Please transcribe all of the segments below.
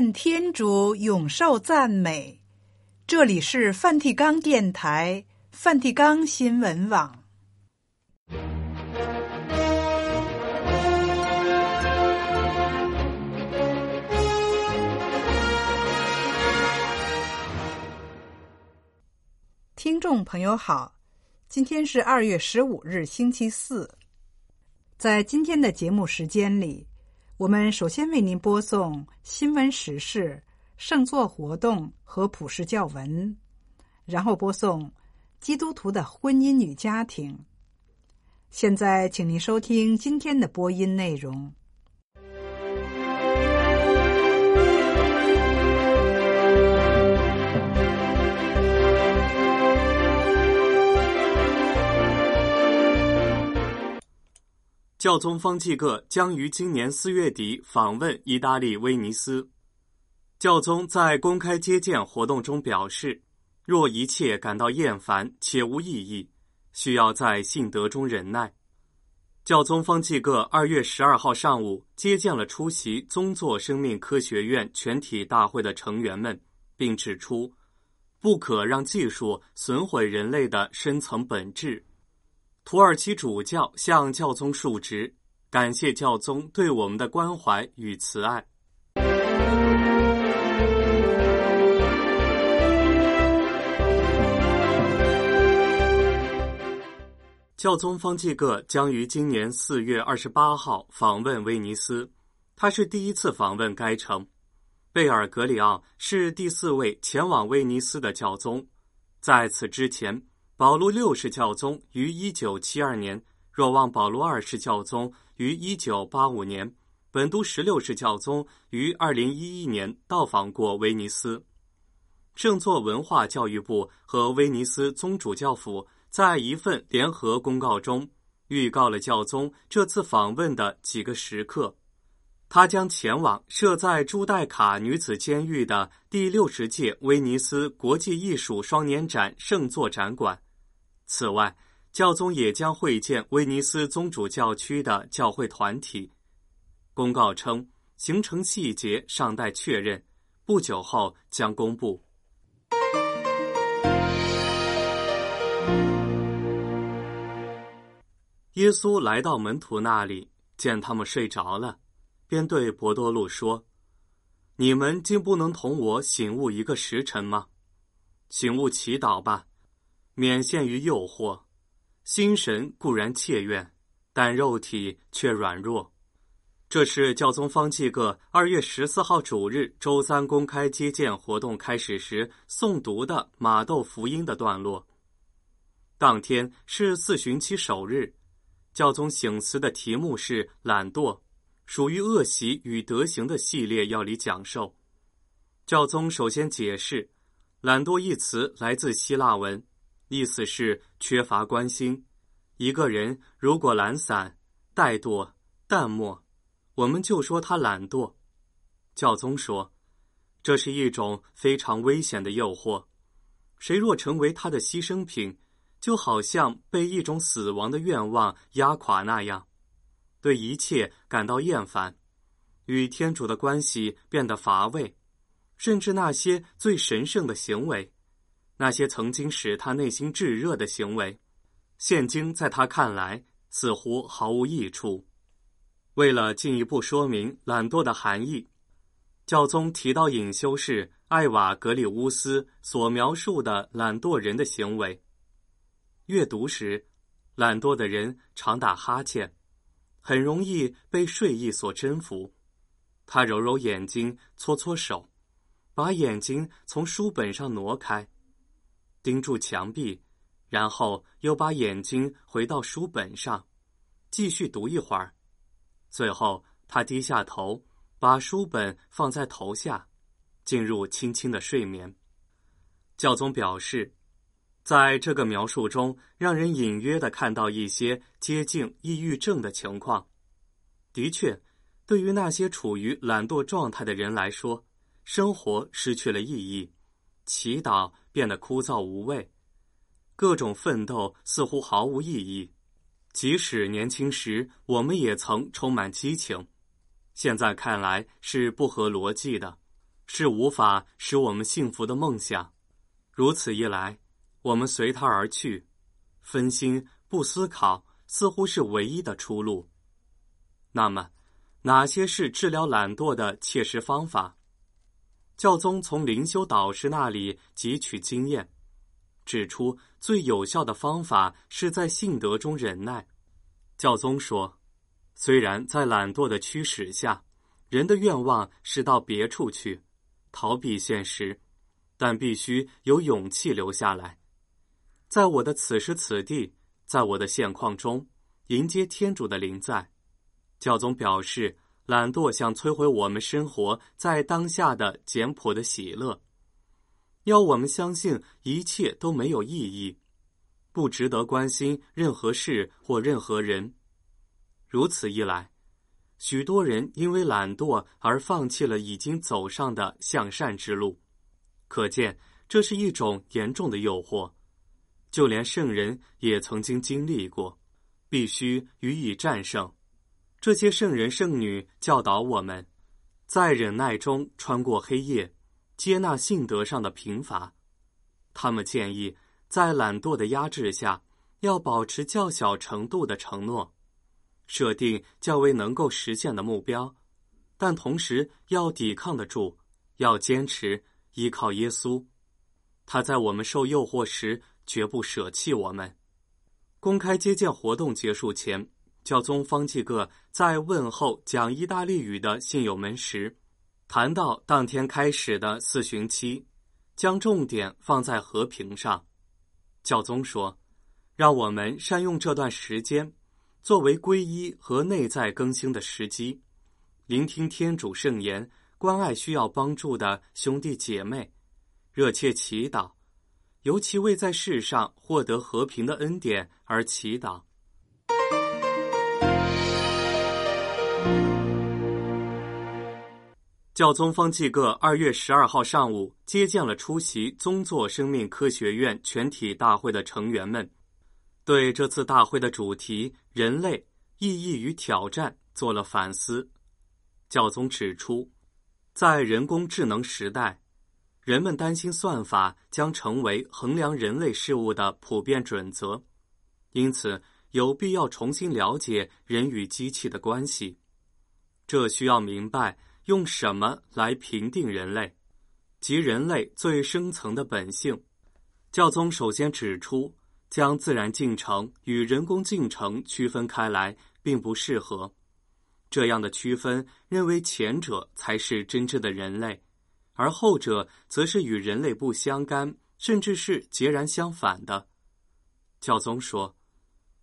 愿天主永受赞美。这里是梵蒂冈电台、梵蒂冈新闻网。听众朋友好，今天是二月十五日，星期四。在今天的节目时间里，我们首先为您播送新闻时事、圣座活动和普世教文，然后播送基督徒的婚姻与家庭。现在，请您收听今天的播音内容。教宗方济各将于今年四月底访问意大利威尼斯。教宗在公开接见活动中表示：“若一切感到厌烦且无意义，需要在信德中忍耐。”教宗方济各二月十二号上午接见了出席宗座生命科学院全体大会的成员们，并指出：“不可让技术损毁人类的深层本质。”土耳其主教向教宗述职，感谢教宗对我们的关怀与慈爱。教宗方济各将于今年四月二十八号访问威尼斯，他是第一次访问该城。贝尔格里奥是第四位前往威尼斯的教宗，在此之前。保禄六世教宗于一九七二年，若望保禄二世教宗于一九八五年，本笃十六世教宗于二零一一年到访过威尼斯。圣座文化教育部和威尼斯宗主教府在一份联合公告中，预告了教宗这次访问的几个时刻。他将前往设在朱代卡女子监狱的第六十届威尼斯国际艺术双年展圣座展馆。此外，教宗也将会见威尼斯宗主教区的教会团体。公告称，行程细节尚待确认，不久后将公布。耶稣来到门徒那里，见他们睡着了，便对伯多禄说：“你们竟不能同我醒悟一个时辰吗？醒悟祈祷吧。”免陷于诱惑，心神固然切愿，但肉体却软弱。这是教宗方济各二月十四号主日周三公开接见活动开始时诵读的马窦福音的段落。当天是四旬期首日，教宗醒词的题目是“懒惰”，属于恶习与德行的系列要理讲授。教宗首先解释，“懒惰”一词来自希腊文。意思是缺乏关心。一个人如果懒散、怠惰、淡漠，我们就说他懒惰。教宗说，这是一种非常危险的诱惑。谁若成为他的牺牲品，就好像被一种死亡的愿望压垮那样，对一切感到厌烦，与天主的关系变得乏味，甚至那些最神圣的行为。那些曾经使他内心炙热的行为，现今在他看来似乎毫无益处。为了进一步说明懒惰的含义，教宗提到隐修士艾瓦格里乌斯所描述的懒惰人的行为。阅读时，懒惰的人常打哈欠，很容易被睡意所征服。他揉揉眼睛，搓搓手，把眼睛从书本上挪开。盯住墙壁，然后又把眼睛回到书本上，继续读一会儿。最后，他低下头，把书本放在头下，进入轻轻的睡眠。教宗表示，在这个描述中，让人隐约的看到一些接近抑郁症的情况。的确，对于那些处于懒惰状态的人来说，生活失去了意义。祈祷变得枯燥无味，各种奋斗似乎毫无意义。即使年轻时我们也曾充满激情，现在看来是不合逻辑的，是无法使我们幸福的梦想。如此一来，我们随它而去，分心不思考，似乎是唯一的出路。那么，哪些是治疗懒惰的切实方法？教宗从灵修导师那里汲取经验，指出最有效的方法是在信德中忍耐。教宗说，虽然在懒惰的驱使下，人的愿望是到别处去，逃避现实。但必须有勇气留下来，在我的此时此地，在我的现况中，迎接天主的临在。教宗表示，懒惰想摧毁我们生活在当下的简朴的喜乐，要我们相信一切都没有意义，不值得关心任何事或任何人。如此一来，许多人因为懒惰而放弃了已经走上的向善之路。可见，这是一种严重的诱惑，就连圣人也曾经经历过，必须予以战胜。这些圣人圣女教导我们，在忍耐中穿过黑夜，接纳性德上的贫乏。他们建议，在懒惰的压制下，要保持较小程度的承诺，设定较为能够实现的目标，但同时要抵抗得住，要坚持。依靠耶稣，他在我们受诱惑时绝不舍弃我们。公开接见活动结束前，教宗方济各在问候讲意大利语的信友们时，谈到当天开始的四旬期，将重点放在和平上。教宗说：“让我们善用这段时间，作为皈依和内在更新的时机，聆听天主圣言。”关爱需要帮助的兄弟姐妹，热切祈祷，尤其为在世上获得和平的恩典而祈祷。教宗方济各二月十二号上午接见了出席宗座生命科学院全体大会的成员们，对这次大会的主题“人类意义与挑战”做了反思。教宗指出。在人工智能时代，人们担心算法将成为衡量人类事物的普遍准则，因此有必要重新了解人与机器的关系。这需要明白用什么来评定人类，即人类最深层的本性。教宗首先指出，将自然进程与人工进程区分开来并不适合。这样的区分认为前者才是真正的人类，而后者则是与人类不相干，甚至是截然相反的。教宗说，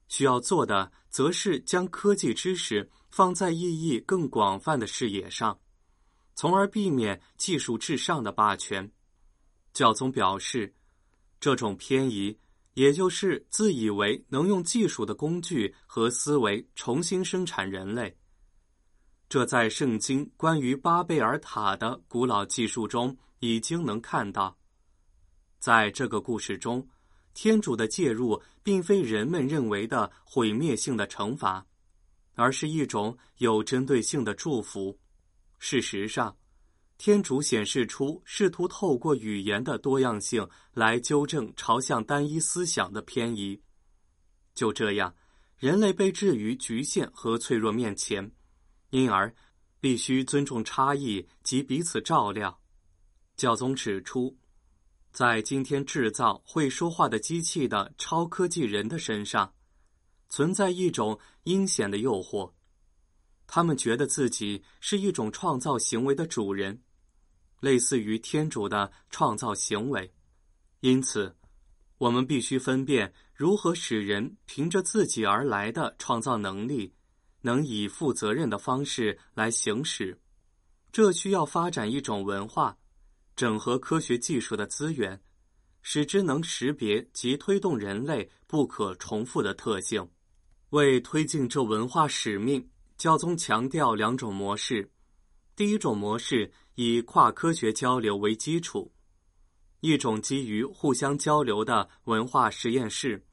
需要做的则是将科技知识放在意义更广泛的视野上，从而避免技术至上的霸权。教宗表示，这种偏移，也就是自以为能用技术的工具和思维重新生产人类。这在圣经关于巴贝尔塔的古老记述中已经能看到。在这个故事中，天主的介入并非人们认为的毁灭性的惩罚，而是一种有针对性的祝福。事实上，天主显示出试图透过语言的多样性来纠正朝向单一思想的偏移。就这样，人类被置于局限和脆弱面前。因而，必须尊重差异及彼此照料。教宗指出，在今天制造会说话的机器的超科技人的身上，存在一种阴险的诱惑。他们觉得自己是一种创造行为的主人，类似于天主的创造行为。因此，我们必须分辨如何使人凭着自己而来的创造能力。能以负责任的方式来行使，这需要发展一种文化，整合科学技术的资源，使之能识别及推动人类不可重复的特性。为推进这文化使命，教宗强调两种模式：第一种模式以跨科学交流为基础，一种基于互相交流的文化实验室，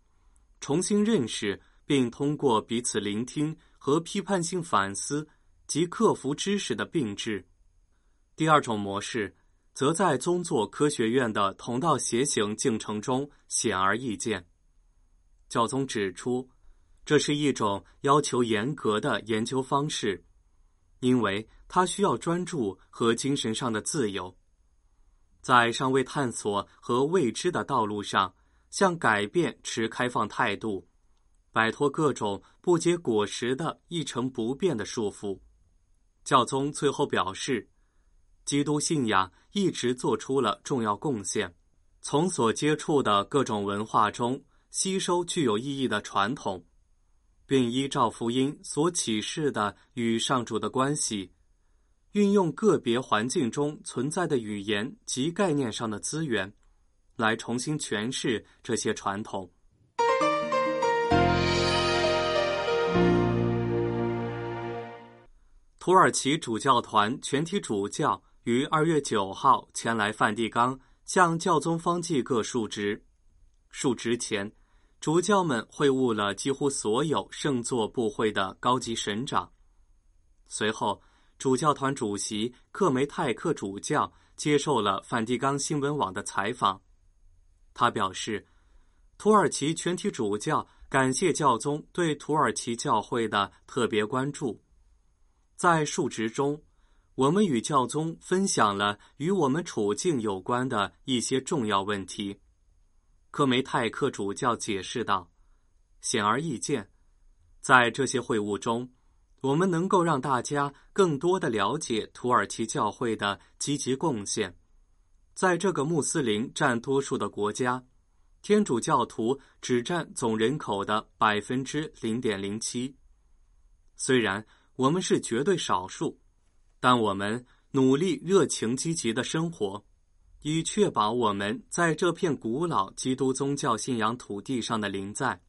重新认识并通过彼此聆听。和批判性反思及克服知识的并置。第二种模式则在宗座科学院的同道协行进程中显而易见。教宗指出，这是一种要求严格的研究方式，因为它需要专注和精神上的自由，在尚未探索和未知的道路上，向改变持开放态度，摆脱各种不结果实的一成不变的束缚。教宗最后表示，基督信仰一直做出了重要贡献，从所接触的各种文化中吸收具有意义的传统。并依照福音所启示的与上主的关系，运用个别环境中存在的语言及概念上的资源，来重新诠释这些传统。土耳其主教团全体主教于二月九号前来梵蒂冈，向教宗方济各述职。述职前，主教们会晤了几乎所有圣座部会的高级神长。随后，主教团主席克梅泰克主教接受了梵蒂冈新闻网的采访。他表示，土耳其全体主教感谢教宗对土耳其教会的特别关注。在述职中，我们与教宗分享了与我们处境有关的一些重要问题。科梅泰克主教解释道：“显而易见，在这些会晤中，我们能够让大家更多的了解土耳其教会的积极贡献。在这个穆斯林占多数的国家，天主教徒只占总人口的百分之零点零七。虽然我们是绝对少数，但我们努力、热情、积极的生活。”以确保我们在这片古老基督宗教信仰土地上的临在。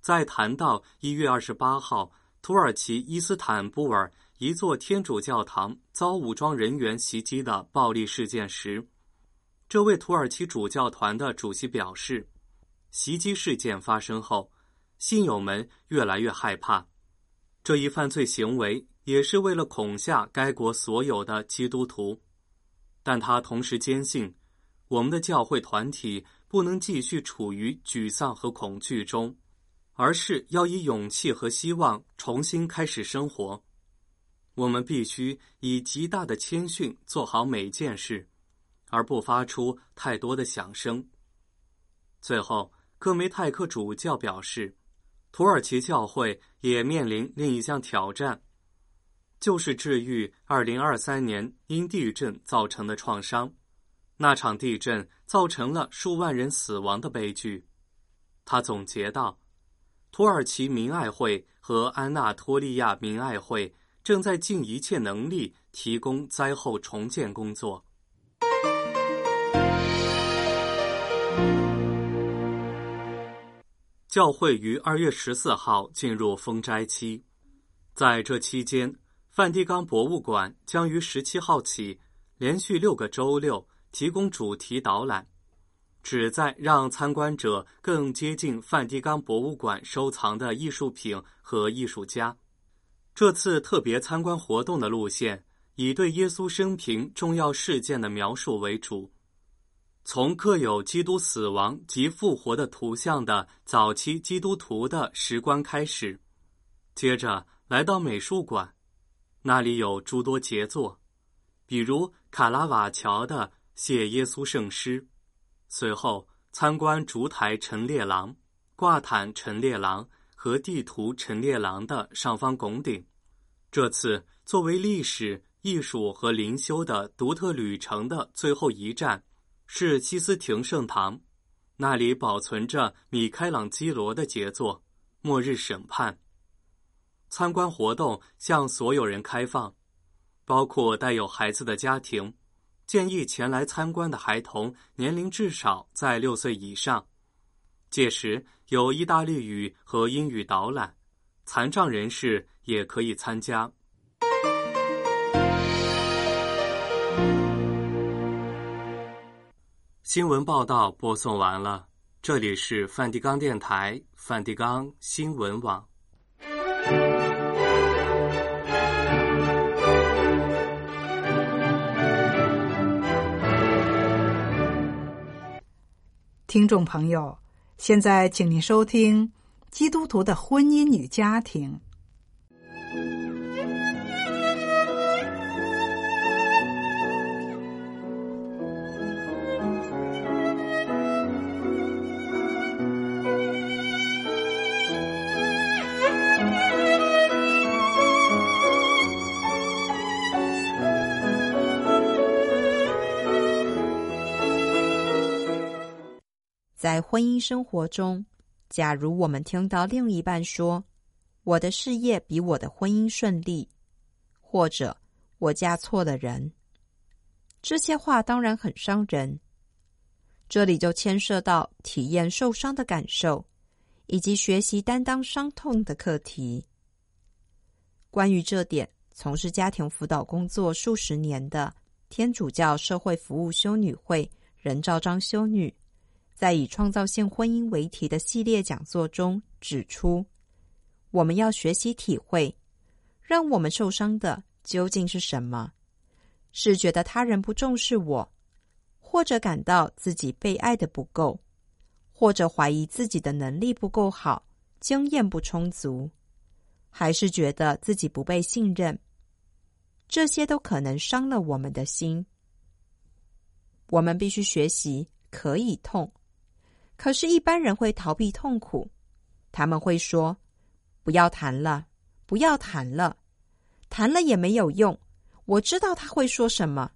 在谈到一月二十八号土耳其伊斯坦布尔一座天主教堂遭武装人员袭击的暴力事件时，这位土耳其主教团的主席表示，袭击事件发生后，信友们越来越害怕。这一犯罪行为也是为了恐吓该国所有的基督徒。但他同时坚信，我们的教会团体不能继续处于沮丧和恐惧中，而是要以勇气和希望重新开始生活。我们必须以极大的谦逊做好每件事，而不发出太多的响声。最后，科梅泰克主教表示，土耳其教会也面临另一项挑战。就是治愈二零二三年因地震造成的创伤，那场地震造成了数万人死亡的悲剧。他总结道：“土耳其民爱会和安纳托利亚民爱会正在尽一切能力提供灾后重建工作。”教会于二月十四号进入封斋期，在这期间。梵蒂冈博物馆将于十七号起连续六个周六提供主题导览，旨在让参观者更接近梵蒂冈博物馆收藏的艺术品和艺术家。这次特别参观活动的路线以对耶稣生平重要事件的描述为主，从刻有基督死亡及复活的图像的早期基督徒的石棺开始，接着来到美术馆。那里有诸多杰作，比如卡拉瓦乔的《谢耶稣圣诗》。随后参观烛台陈列廊、挂毯陈列廊和地图陈列廊的上方拱顶。这次作为历史、艺术和灵修的独特旅程的最后一站，是西斯廷圣堂，那里保存着米开朗基罗的杰作《末日审判》。参观活动向所有人开放，包括带有孩子的家庭。建议前来参观的孩童年龄至少在六岁以上。届时有意大利语和英语导览，残障人士也可以参加。新闻报道播送完了，这里是梵蒂冈电台，梵蒂冈新闻网。听众朋友，现在请您收听《基督徒的婚姻与家庭》。在婚姻生活中，假如我们听到另一半说“我的事业比我的婚姻顺利”，或者“我嫁错了人”，这些话当然很伤人。这里就牵涉到体验受伤的感受，以及学习担当伤痛的课题。关于这点，从事家庭辅导工作数十年的天主教社会服务修女会任昭彰修女。在以创造性婚姻为题的系列讲座中指出，我们要学习体会，让我们受伤的究竟是什么？是觉得他人不重视我，或者感到自己被爱的不够，或者怀疑自己的能力不够好，经验不充足，还是觉得自己不被信任？这些都可能伤了我们的心。我们必须学习可以痛。可是，一般人会逃避痛苦，他们会说：“不要谈了，不要谈了，谈了也没有用。”我知道他会说什么。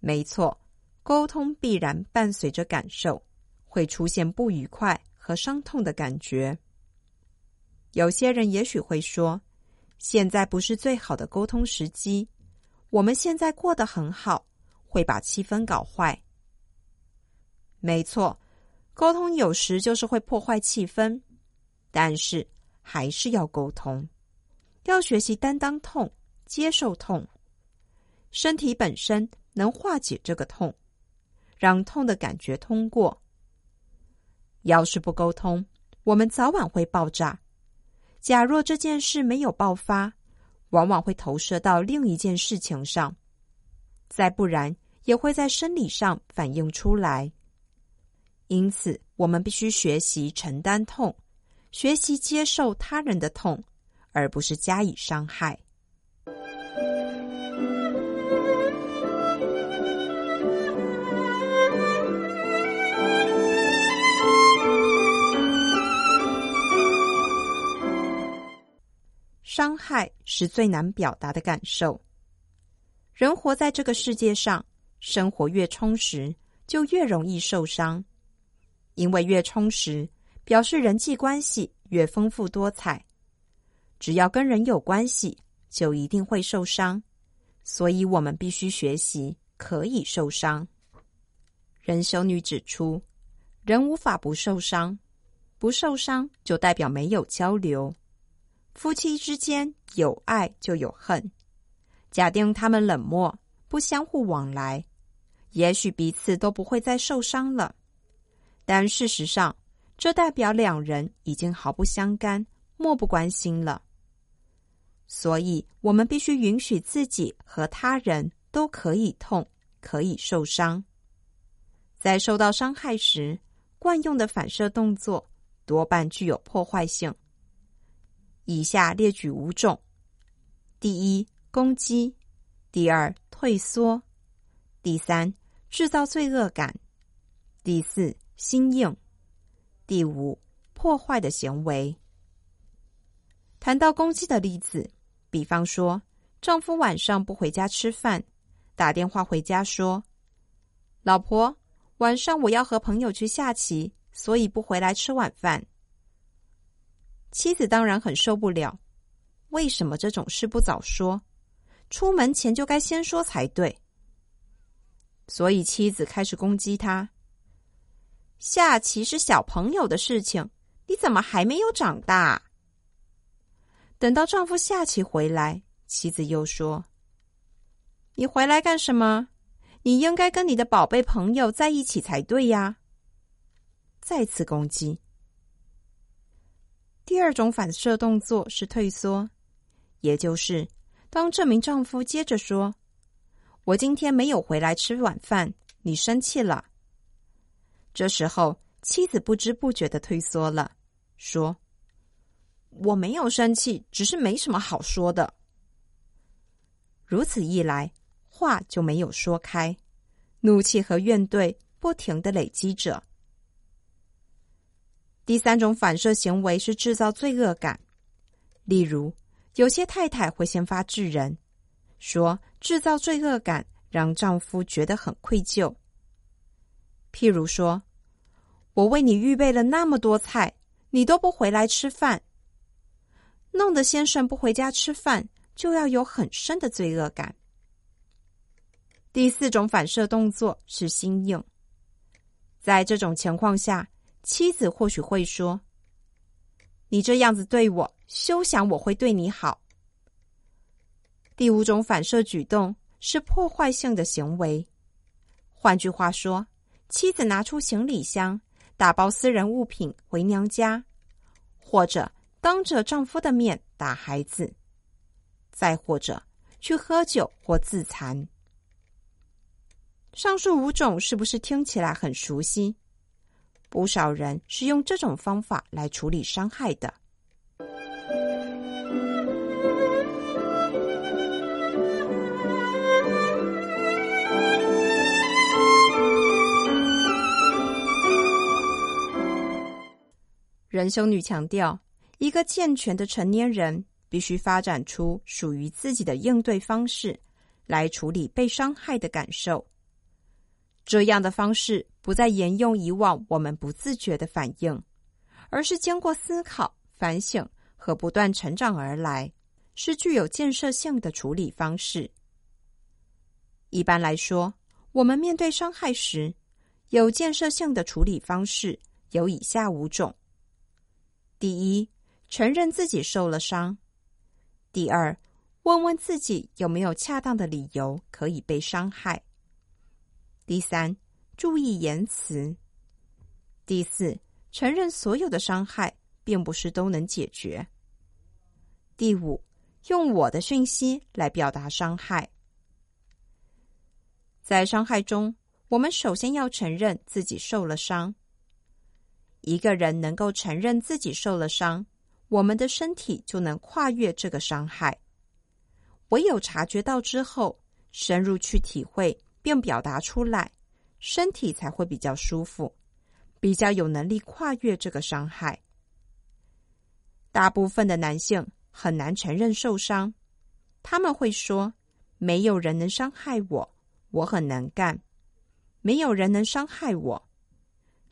没错，沟通必然伴随着感受，会出现不愉快和伤痛的感觉。有些人也许会说：“现在不是最好的沟通时机，我们现在过得很好，会把气氛搞坏。”没错，沟通有时就是会破坏气氛，但是还是要沟通，要学习担当痛，接受痛，身体本身能化解这个痛，让痛的感觉通过。要是不沟通，我们早晚会爆炸。假若这件事没有爆发，往往会投射到另一件事情上，再不然也会在生理上反映出来。因此，我们必须学习承担痛，学习接受他人的痛，而不是加以伤害。伤害是最难表达的感受。人活在这个世界上，生活越充实，就越容易受伤。因为越充实，表示人际关系越丰富多彩。只要跟人有关系，就一定会受伤。所以我们必须学习可以受伤。任修女指出，人无法不受伤，不受伤就代表没有交流。夫妻之间有爱就有恨，假定他们冷漠，不相互往来，也许彼此都不会再受伤了。但事实上，这代表两人已经毫不相干、漠不关心了。所以，我们必须允许自己和他人都可以痛，可以受伤。在受到伤害时，惯用的反射动作多半具有破坏性。以下列举五种：第一，攻击；第二，退缩；第三，制造罪恶感；第四，心硬。第五，破坏的行为。谈到攻击的例子，比方说，丈夫晚上不回家吃饭，打电话回家说：“老婆，晚上我要和朋友去下棋，所以不回来吃晚饭。”妻子当然很受不了。为什么这种事不早说？出门前就该先说才对。所以妻子开始攻击他。下棋是小朋友的事情，你怎么还没有长大？等到丈夫下棋回来，妻子又说：“你回来干什么？你应该跟你的宝贝朋友在一起才对呀！”再次攻击。第二种反射动作是退缩，也就是当这名丈夫接着说：“我今天没有回来吃晚饭，你生气了。”这时候，妻子不知不觉的退缩了，说：“我没有生气，只是没什么好说的。”如此一来，话就没有说开，怒气和怨怼不停的累积着。第三种反射行为是制造罪恶感，例如，有些太太会先发制人，说制造罪恶感让丈夫觉得很愧疚。譬如说，我为你预备了那么多菜，你都不回来吃饭，弄得先生不回家吃饭，就要有很深的罪恶感。第四种反射动作是心硬，在这种情况下，妻子或许会说：“你这样子对我，休想我会对你好。”第五种反射举动是破坏性的行为，换句话说，妻子拿出行李箱，打包私人物品回娘家，或者当着丈夫的面打孩子，再或者去喝酒或自残。上述五种是不是听起来很熟悉？不少人是用这种方法来处理伤害的。仁修女强调，一个健全的成年人必须发展出属于自己的应对方式，来处理被伤害的感受。这样的方式不再沿用以往我们不自觉的反应，而是经过思考、反省和不断成长而来，是具有建设性的处理方式。一般来说，我们面对伤害时，有建设性的处理方式有以下五种。第一，承认自己受了伤；第二，问问自己有没有恰当的理由可以被伤害；第三，注意言辞；第四，承认所有的伤害并不是都能解决；第五，用我的讯息来表达伤害。在伤害中，我们首先要承认自己受了伤。一个人能够承认自己受了伤，我们的身体就能跨越这个伤害。唯有察觉到之后，深入去体会并表达出来，身体才会比较舒服，比较有能力跨越这个伤害。大部分的男性很难承认受伤，他们会说：“没有人能伤害我，我很能干，没有人能伤害我。”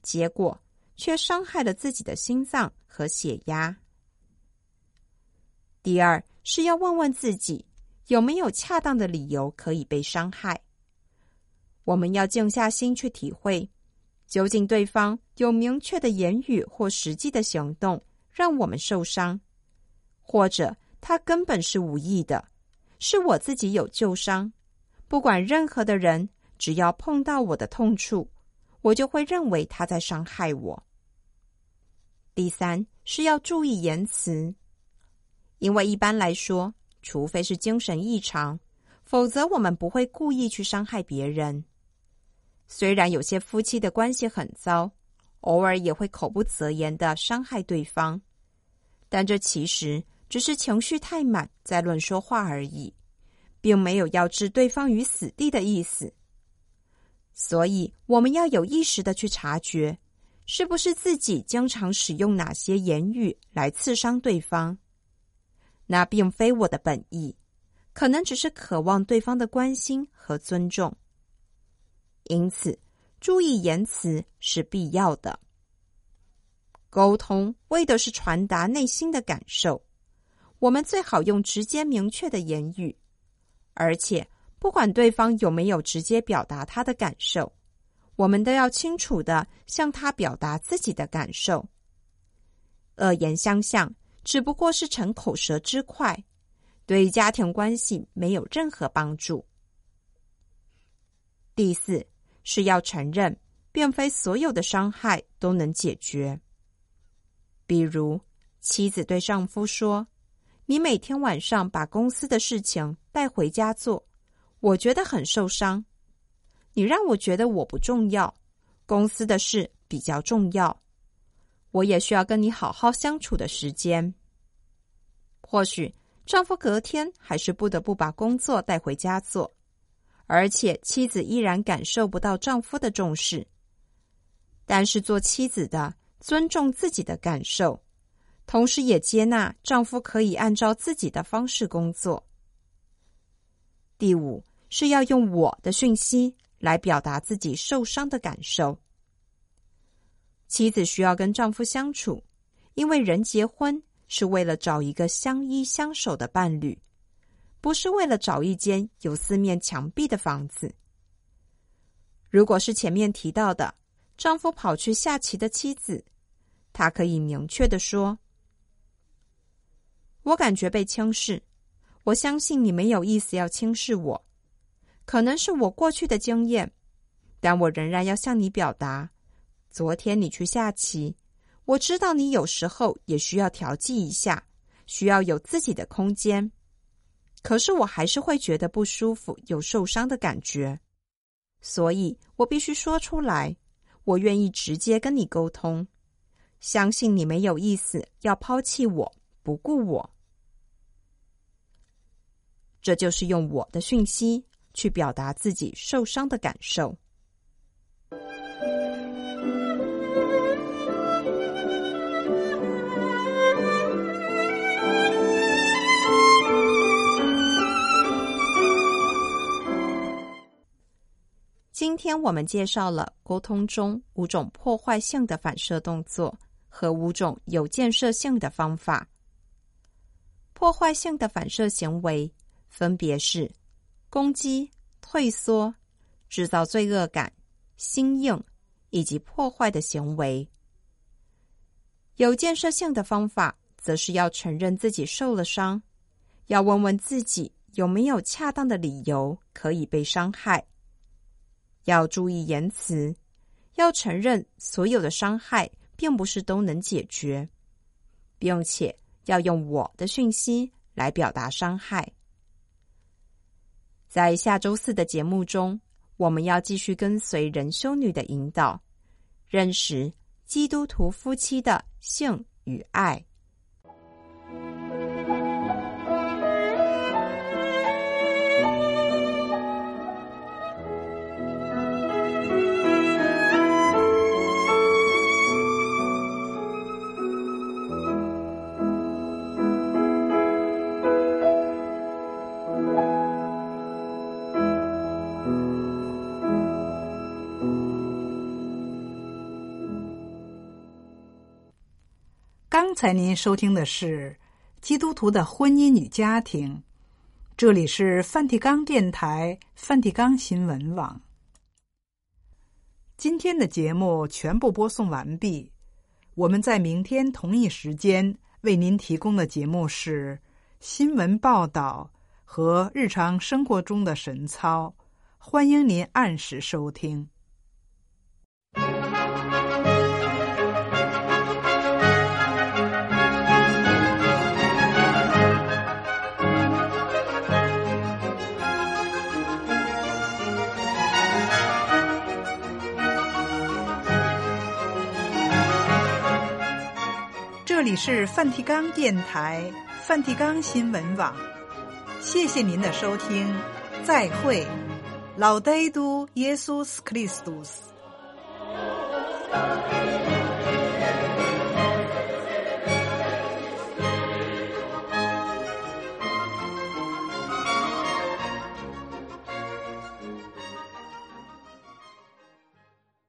结果。却伤害了自己的心脏和血压。第二是要问问自己有没有恰当的理由可以被伤害。我们要静下心去体会，究竟对方有明确的言语或实际的行动让我们受伤，或者他根本是无意的，是我自己有旧伤。不管任何的人，只要碰到我的痛处。我就会认为他在伤害我。第三是要注意言辞，因为一般来说，除非是精神异常，否则我们不会故意去伤害别人。虽然有些夫妻的关系很糟，偶尔也会口不择言的伤害对方，但这其实只是情绪太满在乱说话而已，并没有要置对方于死地的意思。所以，我们要有意识的去察觉，是不是自己经常使用哪些言语来刺伤对方。那并非我的本意，可能只是渴望对方的关心和尊重。因此，注意言辞是必要的。沟通为的是传达内心的感受，我们最好用直接明确的言语，而且。不管对方有没有直接表达他的感受，我们都要清楚地向他表达自己的感受。恶言相向只不过是逞口舌之快，对家庭关系没有任何帮助。第四是要承认，并非所有的伤害都能解决。比如，妻子对丈夫说：“你每天晚上把公司的事情带回家做。”我觉得很受伤，你让我觉得我不重要，公司的事比较重要。我也需要跟你好好相处的时间。或许丈夫隔天还是不得不把工作带回家做，而且妻子依然感受不到丈夫的重视。但是做妻子的尊重自己的感受，同时也接纳丈夫可以按照自己的方式工作。第五是要用我的讯息来表达自己受伤的感受。妻子需要跟丈夫相处，因为人结婚是为了找一个相依相守的伴侣，不是为了找一间有四面墙壁的房子。如果是前面提到的，丈夫跑去下棋的妻子，她可以明确的说：“我感觉被轻视，我相信你没有意思要轻视我，可能是我过去的经验，但我仍然要向你表达。”昨天你去下棋，我知道你有时候也需要调剂一下，需要有自己的空间。可是我还是会觉得不舒服，有受伤的感觉，所以我必须说出来。我愿意直接跟你沟通，相信你没有意思要抛弃我，不顾我。这就是用我的讯息去表达自己受伤的感受。今天我们介绍了沟通中五种破坏性的反射动作和五种有建设性的方法。破坏性的反射行为分别是攻击、退缩、制造罪恶感、心硬以及破坏的行为。有建设性的方法则是要承认自己受了伤，要问问自己有没有恰当的理由可以被伤害。要注意言辞，要承认所有的伤害并不是都能解决，并且要用我的讯息来表达伤害。在下周四的节目中，我们要继续跟随仁修女的引导，认识基督徒夫妻的性与爱。才您收听的是《基督徒的婚姻与家庭》，这里是梵蒂冈电台梵蒂冈新闻网。今天的节目全部播送完毕，我们在明天同一时间为您提供的节目是新闻报道和日常生活中的神操，欢迎您按时收听。这里是梵蒂冈电台梵蒂冈新闻网，谢谢您的收听，再会，老爹都耶稣斯克里斯多斯。